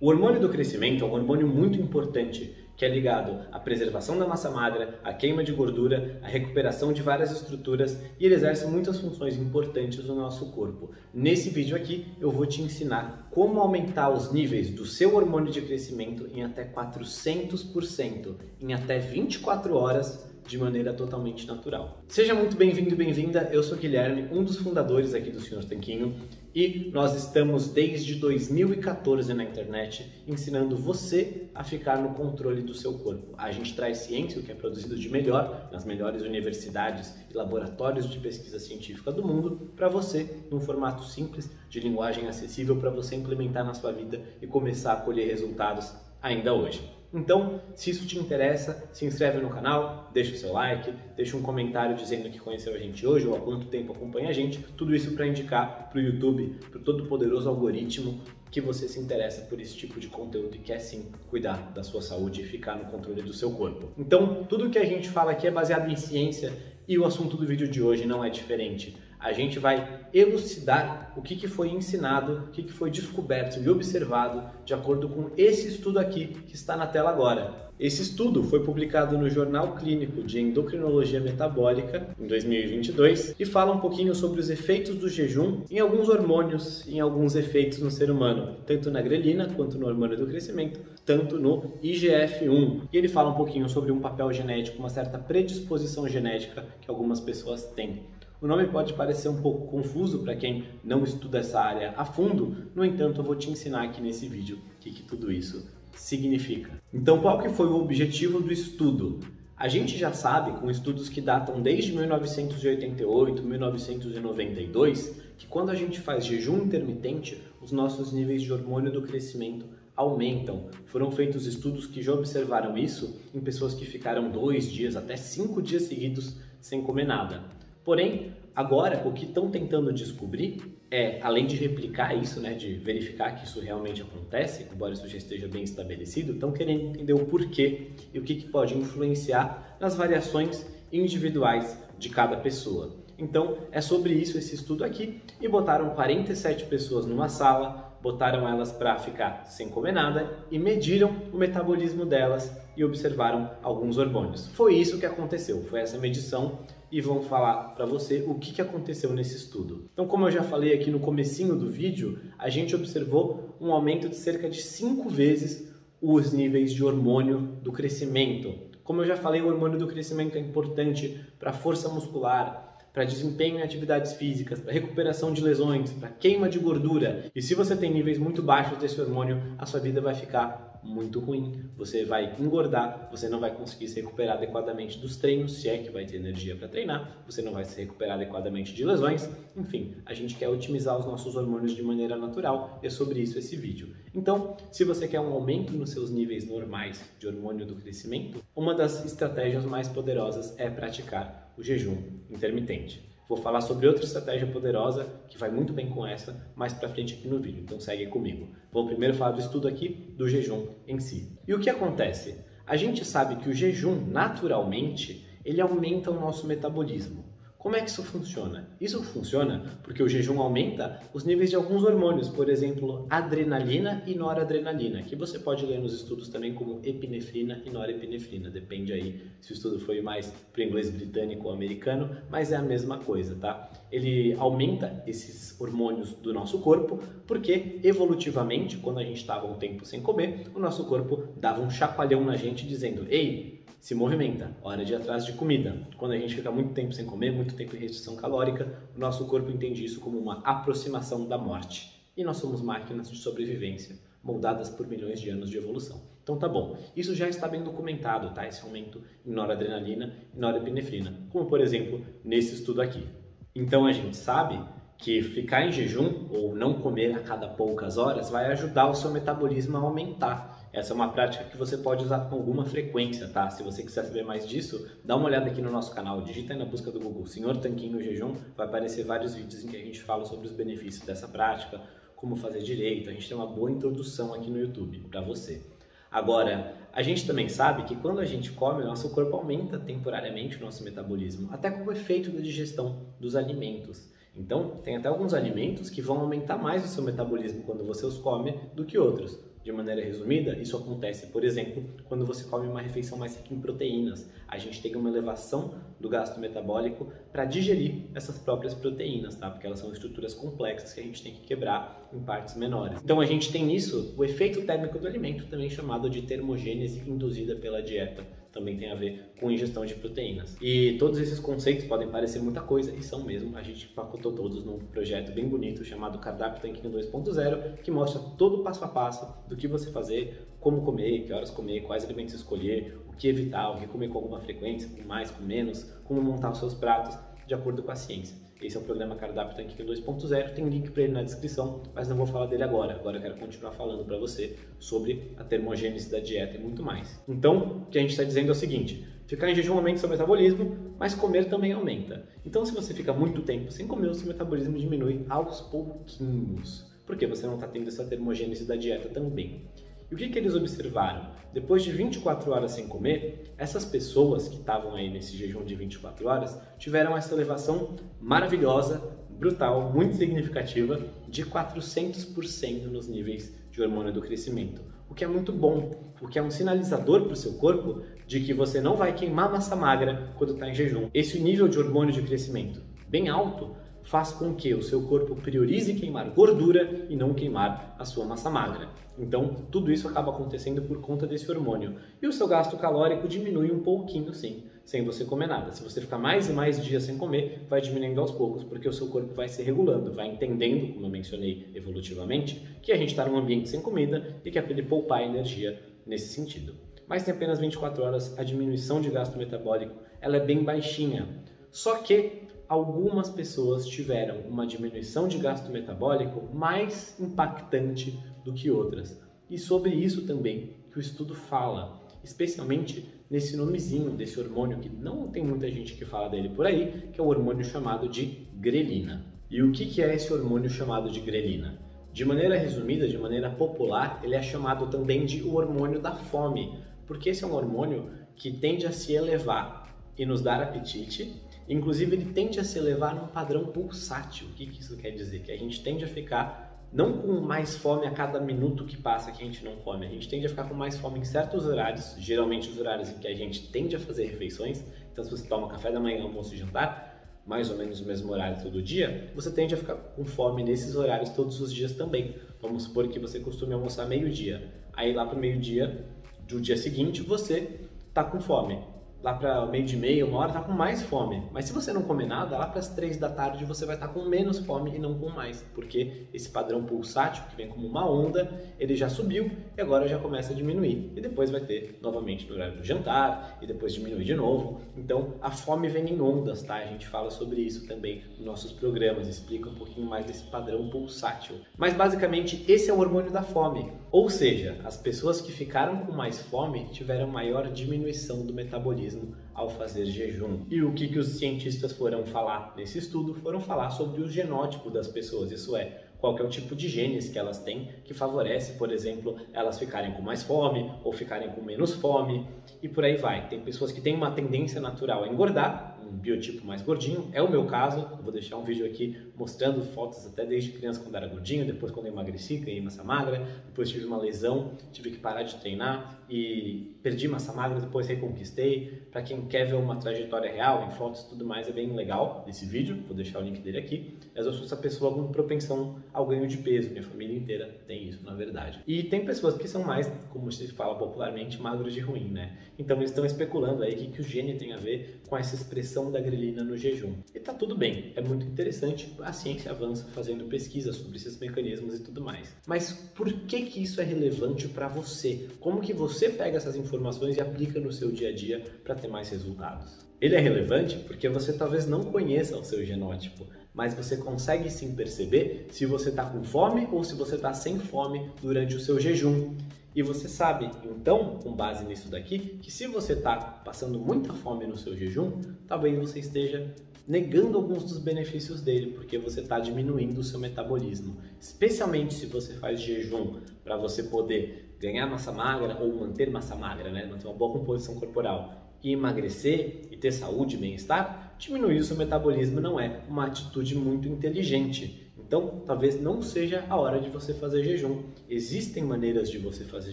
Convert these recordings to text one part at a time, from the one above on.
O hormônio do crescimento é um hormônio muito importante que é ligado à preservação da massa magra, à queima de gordura, à recuperação de várias estruturas e ele exerce muitas funções importantes no nosso corpo. Nesse vídeo aqui eu vou te ensinar como aumentar os níveis do seu hormônio de crescimento em até 400% em até 24 horas de maneira totalmente natural. Seja muito bem-vindo e bem-vinda, eu sou Guilherme, um dos fundadores aqui do Senhor Tanquinho e nós estamos desde 2014 na internet ensinando você a ficar no controle do seu corpo. A gente traz ciência, o que é produzido de melhor nas melhores universidades e laboratórios de pesquisa científica do mundo, para você, num formato simples, de linguagem acessível para você implementar na sua vida e começar a colher resultados ainda hoje. Então, se isso te interessa, se inscreve no canal, deixa o seu like, deixa um comentário dizendo que conheceu a gente hoje ou há quanto tempo acompanha a gente. Tudo isso para indicar para o YouTube, para o todo poderoso algoritmo, que você se interessa por esse tipo de conteúdo e quer sim cuidar da sua saúde e ficar no controle do seu corpo. Então, tudo que a gente fala aqui é baseado em ciência e o assunto do vídeo de hoje não é diferente a gente vai elucidar o que, que foi ensinado, o que, que foi descoberto e observado de acordo com esse estudo aqui que está na tela agora. Esse estudo foi publicado no Jornal Clínico de Endocrinologia Metabólica em 2022 e fala um pouquinho sobre os efeitos do jejum em alguns hormônios, em alguns efeitos no ser humano, tanto na grelina quanto no hormônio do crescimento, tanto no IGF-1. E ele fala um pouquinho sobre um papel genético, uma certa predisposição genética que algumas pessoas têm. O nome pode parecer um pouco confuso para quem não estuda essa área a fundo, no entanto, eu vou te ensinar aqui nesse vídeo o que, que tudo isso significa. Então, qual que foi o objetivo do estudo? A gente já sabe, com estudos que datam desde 1988, 1992, que quando a gente faz jejum intermitente, os nossos níveis de hormônio do crescimento aumentam. Foram feitos estudos que já observaram isso em pessoas que ficaram dois dias até cinco dias seguidos sem comer nada. Porém, agora o que estão tentando descobrir é, além de replicar isso, né, de verificar que isso realmente acontece, embora isso já esteja bem estabelecido, estão querendo entender o porquê e o que, que pode influenciar nas variações individuais de cada pessoa. Então, é sobre isso esse estudo aqui e botaram 47 pessoas numa sala, botaram elas para ficar sem comer nada e mediram o metabolismo delas e observaram alguns hormônios. Foi isso que aconteceu, foi essa medição e vão falar para você o que, que aconteceu nesse estudo. Então, como eu já falei aqui no comecinho do vídeo, a gente observou um aumento de cerca de 5 vezes os níveis de hormônio do crescimento. Como eu já falei, o hormônio do crescimento é importante para força muscular, para desempenho em atividades físicas, para recuperação de lesões, para queima de gordura. E se você tem níveis muito baixos desse hormônio, a sua vida vai ficar muito ruim. Você vai engordar, você não vai conseguir se recuperar adequadamente dos treinos, se é que vai ter energia para treinar, você não vai se recuperar adequadamente de lesões. Enfim, a gente quer otimizar os nossos hormônios de maneira natural e é sobre isso esse vídeo. Então, se você quer um aumento nos seus níveis normais de hormônio do crescimento, uma das estratégias mais poderosas é praticar o jejum intermitente. Vou falar sobre outra estratégia poderosa que vai muito bem com essa mais para frente aqui no vídeo, então segue comigo. Vou primeiro falar do estudo aqui do jejum em si. E o que acontece? A gente sabe que o jejum, naturalmente, ele aumenta o nosso metabolismo. Como é que isso funciona? Isso funciona porque o jejum aumenta os níveis de alguns hormônios, por exemplo, adrenalina e noradrenalina, que você pode ler nos estudos também como epinefrina e norepinefrina, depende aí se o estudo foi mais para inglês britânico ou americano, mas é a mesma coisa, tá? Ele aumenta esses hormônios do nosso corpo porque evolutivamente, quando a gente estava um tempo sem comer, o nosso corpo dava um chacoalhão na gente dizendo: "Ei, se movimenta, hora de ir atrás de comida. Quando a gente fica muito tempo sem comer, muito tempo em restrição calórica, o nosso corpo entende isso como uma aproximação da morte. E nós somos máquinas de sobrevivência, moldadas por milhões de anos de evolução. Então tá bom, isso já está bem documentado, tá? Esse aumento em noradrenalina e norepinefrina, como por exemplo nesse estudo aqui. Então a gente sabe que ficar em jejum ou não comer a cada poucas horas vai ajudar o seu metabolismo a aumentar essa é uma prática que você pode usar com alguma frequência, tá? Se você quiser saber mais disso, dá uma olhada aqui no nosso canal, digita aí na busca do Google Senhor Tanquinho Jejum, vai aparecer vários vídeos em que a gente fala sobre os benefícios dessa prática, como fazer direito, a gente tem uma boa introdução aqui no YouTube para você. Agora, a gente também sabe que quando a gente come, o nosso corpo aumenta temporariamente o nosso metabolismo, até como efeito da digestão dos alimentos. Então, tem até alguns alimentos que vão aumentar mais o seu metabolismo quando você os come do que outros. De maneira resumida, isso acontece, por exemplo, quando você come uma refeição mais rica em proteínas. A gente tem uma elevação do gasto metabólico para digerir essas próprias proteínas, tá? Porque elas são estruturas complexas que a gente tem que quebrar em partes menores. Então a gente tem nisso o efeito térmico do alimento, também chamado de termogênese induzida pela dieta também tem a ver com ingestão de proteínas. E todos esses conceitos podem parecer muita coisa e são mesmo. A gente pacotou todos num projeto bem bonito chamado Cardápio Tanquinho 2.0, que mostra todo o passo a passo do que você fazer, como comer, que horas comer, quais alimentos escolher, o que evitar, o que comer com alguma frequência, com mais, com menos, como montar os seus pratos de acordo com a ciência. Esse é o programa Cardápio Tanquinho 2.0, tem link para ele na descrição, mas não vou falar dele agora. Agora eu quero continuar falando para você sobre a termogênese da dieta e muito mais. Então, o que a gente está dizendo é o seguinte: ficar em jejum aumenta seu metabolismo, mas comer também aumenta. Então, se você fica muito tempo sem comer, o seu metabolismo diminui aos pouquinhos, porque você não está tendo essa termogênese da dieta também. E o que, que eles observaram? Depois de 24 horas sem comer, essas pessoas que estavam aí nesse jejum de 24 horas tiveram essa elevação maravilhosa, brutal, muito significativa, de 400% nos níveis de hormônio do crescimento. O que é muito bom, porque é um sinalizador para o seu corpo de que você não vai queimar massa magra quando está em jejum. Esse nível de hormônio de crescimento bem alto faz com que o seu corpo priorize queimar gordura e não queimar a sua massa magra. Então, tudo isso acaba acontecendo por conta desse hormônio. E o seu gasto calórico diminui um pouquinho, sim, sem você comer nada. Se você ficar mais e mais dias sem comer, vai diminuindo aos poucos, porque o seu corpo vai se regulando, vai entendendo, como eu mencionei evolutivamente, que a gente está num ambiente sem comida e que é para ele poupar energia nesse sentido. Mas tem apenas 24 horas, a diminuição de gasto metabólico ela é bem baixinha. Só que algumas pessoas tiveram uma diminuição de gasto metabólico mais impactante do que outras. E sobre isso também que o estudo fala, especialmente nesse nomezinho desse hormônio que não tem muita gente que fala dele por aí, que é o hormônio chamado de grelina. E o que é esse hormônio chamado de grelina? De maneira resumida, de maneira popular, ele é chamado também de o hormônio da fome, porque esse é um hormônio que tende a se elevar e nos dar apetite Inclusive, ele tende a se elevar num padrão pulsátil. O que, que isso quer dizer? Que a gente tende a ficar não com mais fome a cada minuto que passa que a gente não come, a gente tende a ficar com mais fome em certos horários, geralmente os horários em que a gente tende a fazer refeições. Então, se você toma café da manhã, almoço e jantar, mais ou menos no mesmo horário todo dia, você tende a ficar com fome nesses horários todos os dias também. Vamos supor que você costume almoçar meio-dia. Aí lá para o meio-dia do dia seguinte, você está com fome lá para meio de meia, uma hora, tá com mais fome. Mas se você não comer nada, lá para as três da tarde você vai estar tá com menos fome e não com mais, porque esse padrão pulsátil que vem como uma onda, ele já subiu e agora já começa a diminuir. E depois vai ter novamente no horário do jantar e depois diminuir de novo. Então a fome vem em ondas, tá? A gente fala sobre isso também nos nossos programas, explica um pouquinho mais desse padrão pulsátil. Mas basicamente esse é o hormônio da fome. Ou seja, as pessoas que ficaram com mais fome tiveram maior diminuição do metabolismo ao fazer jejum. E o que, que os cientistas foram falar nesse estudo? Foram falar sobre o genótipo das pessoas, isso é, qual é o tipo de genes que elas têm que favorece, por exemplo, elas ficarem com mais fome ou ficarem com menos fome e por aí vai. Tem pessoas que têm uma tendência natural a engordar um biotipo mais gordinho. É o meu caso, eu vou deixar um vídeo aqui mostrando fotos até desde criança quando era gordinho, depois quando eu emagreci, ganhei massa magra, depois tive uma lesão, tive que parar de treinar e perdi massa magra, depois reconquistei. Para quem quer ver uma trajetória real, em fotos e tudo mais, é bem legal esse vídeo, vou deixar o link dele aqui. Mas eu sou essa pessoa com propensão ao ganho de peso, minha família inteira tem isso, na verdade. E tem pessoas que são mais, como se fala popularmente, magros de ruim, né? Então eles estão especulando aí o que, que o gene tem a ver com essa expressão da grelina no jejum. E tá tudo bem, é muito interessante, a ciência avança fazendo pesquisas sobre esses mecanismos e tudo mais. Mas por que que isso é relevante para você? Como que você pega essas informações e aplica no seu dia a dia para ter mais resultados? Ele é relevante porque você talvez não conheça o seu genótipo, mas você consegue sim perceber se você está com fome ou se você está sem fome durante o seu jejum. E você sabe, então, com base nisso daqui, que se você está passando muita fome no seu jejum, talvez você esteja negando alguns dos benefícios dele, porque você está diminuindo o seu metabolismo. Especialmente se você faz jejum para você poder ganhar massa magra ou manter massa magra, né? manter uma boa composição corporal e emagrecer e ter saúde e bem-estar, diminuir o seu metabolismo não é uma atitude muito inteligente. Então, talvez não seja a hora de você fazer jejum. Existem maneiras de você fazer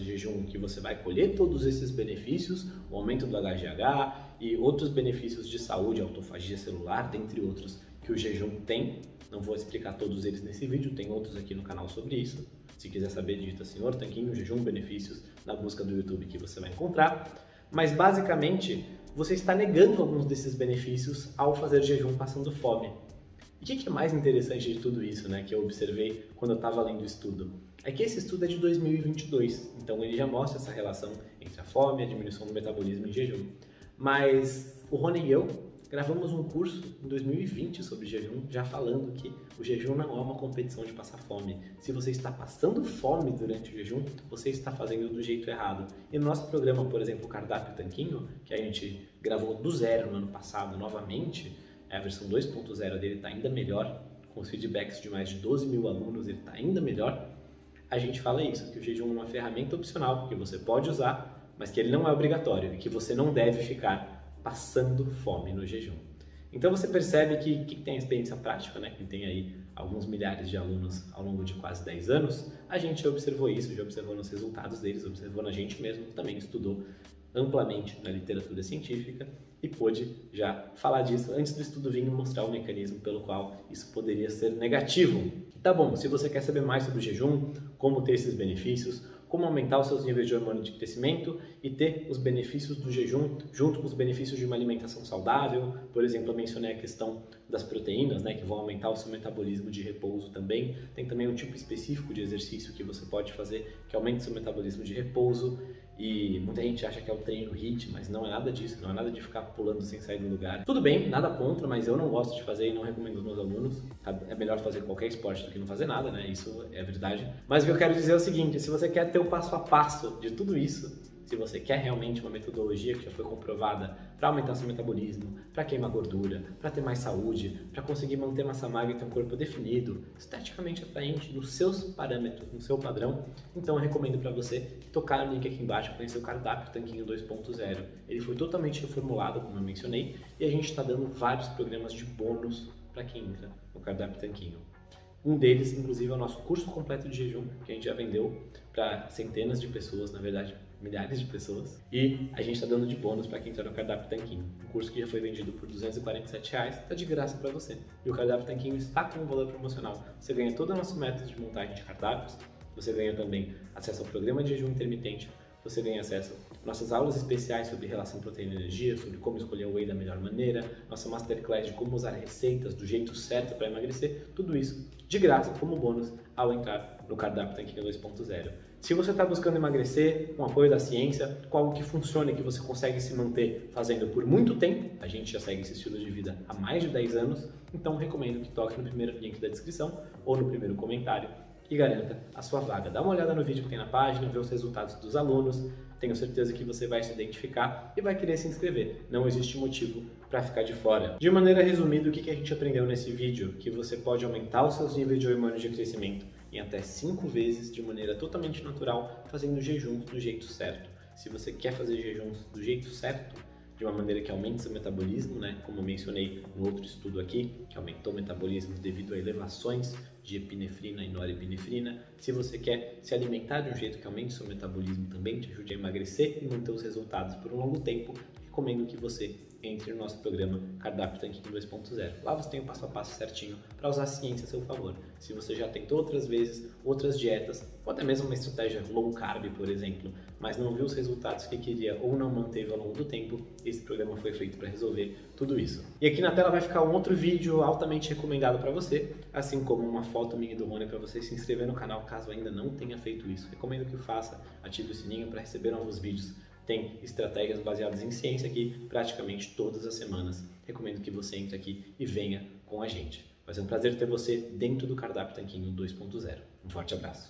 jejum que você vai colher todos esses benefícios, o aumento do HGH e outros benefícios de saúde, autofagia celular, dentre outros, que o jejum tem. Não vou explicar todos eles nesse vídeo, tem outros aqui no canal sobre isso. Se quiser saber, digita Senhor Tanquinho Jejum Benefícios na busca do YouTube que você vai encontrar. Mas basicamente, você está negando alguns desses benefícios ao fazer jejum passando fome. E o que é mais interessante de tudo isso, né, que eu observei quando eu estava lendo o estudo? É que esse estudo é de 2022, então ele já mostra essa relação entre a fome e a diminuição do metabolismo em jejum. Mas o Rony e eu gravamos um curso em 2020 sobre jejum, já falando que o jejum não é uma competição de passar fome. Se você está passando fome durante o jejum, você está fazendo do jeito errado. E no nosso programa, por exemplo, o Cardápio Tanquinho, que a gente gravou do zero no ano passado novamente, a versão 2.0 dele está ainda melhor, com os feedbacks de mais de 12 mil alunos, ele está ainda melhor. A gente fala isso, que o jejum é uma ferramenta opcional que você pode usar, mas que ele não é obrigatório e que você não deve ficar passando fome no jejum. Então você percebe que quem tem experiência prática, né, quem tem aí alguns milhares de alunos ao longo de quase 10 anos, a gente observou isso, já observou nos resultados deles, observou na gente mesmo, também estudou amplamente na literatura científica e pôde já falar disso antes do estudo vir mostrar o mecanismo pelo qual isso poderia ser negativo. Tá bom, se você quer saber mais sobre o jejum, como ter esses benefícios, como aumentar os seus níveis de hormônio de crescimento e ter os benefícios do jejum junto com os benefícios de uma alimentação saudável. Por exemplo, eu mencionei a questão das proteínas, né, que vão aumentar o seu metabolismo de repouso também. Tem também um tipo específico de exercício que você pode fazer que aumenta o seu metabolismo de repouso. E muita gente acha que é o treino HIIT, mas não é nada disso, não é nada de ficar pulando sem sair do lugar. Tudo bem, nada contra, mas eu não gosto de fazer e não recomendo aos meus alunos. É melhor fazer qualquer esporte do que não fazer nada, né? Isso é verdade. Mas o que eu quero dizer é o seguinte: se você quer ter o passo a passo de tudo isso, se você quer realmente uma metodologia que já foi comprovada para aumentar seu metabolismo, para queimar gordura, para ter mais saúde, para conseguir manter massa magra e ter um corpo definido, esteticamente atraente, nos seus parâmetros, no seu padrão, então eu recomendo para você tocar no link aqui embaixo conhecer o cardápio Tanquinho 2.0. Ele foi totalmente reformulado, como eu mencionei, e a gente está dando vários programas de bônus para quem entra no cardápio Tanquinho. Um deles, inclusive, é o nosso curso completo de jejum, que a gente já vendeu para centenas de pessoas, na verdade, milhares de pessoas. E a gente está dando de bônus para quem entrar no Cardápio Tanquinho. Um curso que já foi vendido por 247 reais, está de graça para você. E o Cardápio Tanquinho está com um valor promocional. Você ganha todo o nosso método de montagem de cardápios, você ganha também acesso ao programa de jejum intermitente, você ganha acesso a nossas aulas especiais sobre relação proteína-energia, sobre como escolher o whey da melhor maneira, nossa masterclass de como usar receitas do jeito certo para emagrecer, tudo isso de graça como bônus ao entrar no cardápio Tanquinho 2.0. Se você está buscando emagrecer com apoio da ciência, com algo que funcione, que você consegue se manter fazendo por muito tempo, a gente já segue esse estilo de vida há mais de 10 anos, então recomendo que toque no primeiro link da descrição ou no primeiro comentário e garanta a sua vaga. Dá uma olhada no vídeo que tem na página, vê os resultados dos alunos, tenho certeza que você vai se identificar e vai querer se inscrever. Não existe motivo para ficar de fora. De maneira resumida, o que a gente aprendeu nesse vídeo? Que você pode aumentar os seus níveis de hormônio de crescimento em até 5 vezes de maneira totalmente natural, fazendo jejuns do jeito certo. Se você quer fazer jejuns do jeito certo, de uma maneira que aumente seu metabolismo, né? Como eu mencionei no outro estudo aqui, que aumentou o metabolismo devido a elevações de epinefrina e norepinefrina. Se você quer se alimentar de um jeito que aumente seu metabolismo também, te ajude a emagrecer e manter os resultados por um longo tempo, recomendo que você entre no nosso programa Cardápio Tanquinho 2.0. Lá você tem o passo a passo certinho para usar a ciência a seu favor. Se você já tentou outras vezes outras dietas, ou até mesmo uma estratégia low carb, por exemplo, mas não viu os resultados que queria ou não manteve ao longo do tempo, esse programa foi feito para resolver tudo isso. E aqui na tela vai ficar um outro vídeo altamente recomendado para você, assim como uma foto minha do Rony para você se inscrever no canal caso ainda não tenha feito isso. Recomendo que o faça, ative o sininho para receber novos vídeos tem estratégias baseadas em ciência aqui praticamente todas as semanas. Recomendo que você entre aqui e venha com a gente. Vai ser um prazer ter você dentro do Cardápio Tanquinho 2.0. Um forte abraço.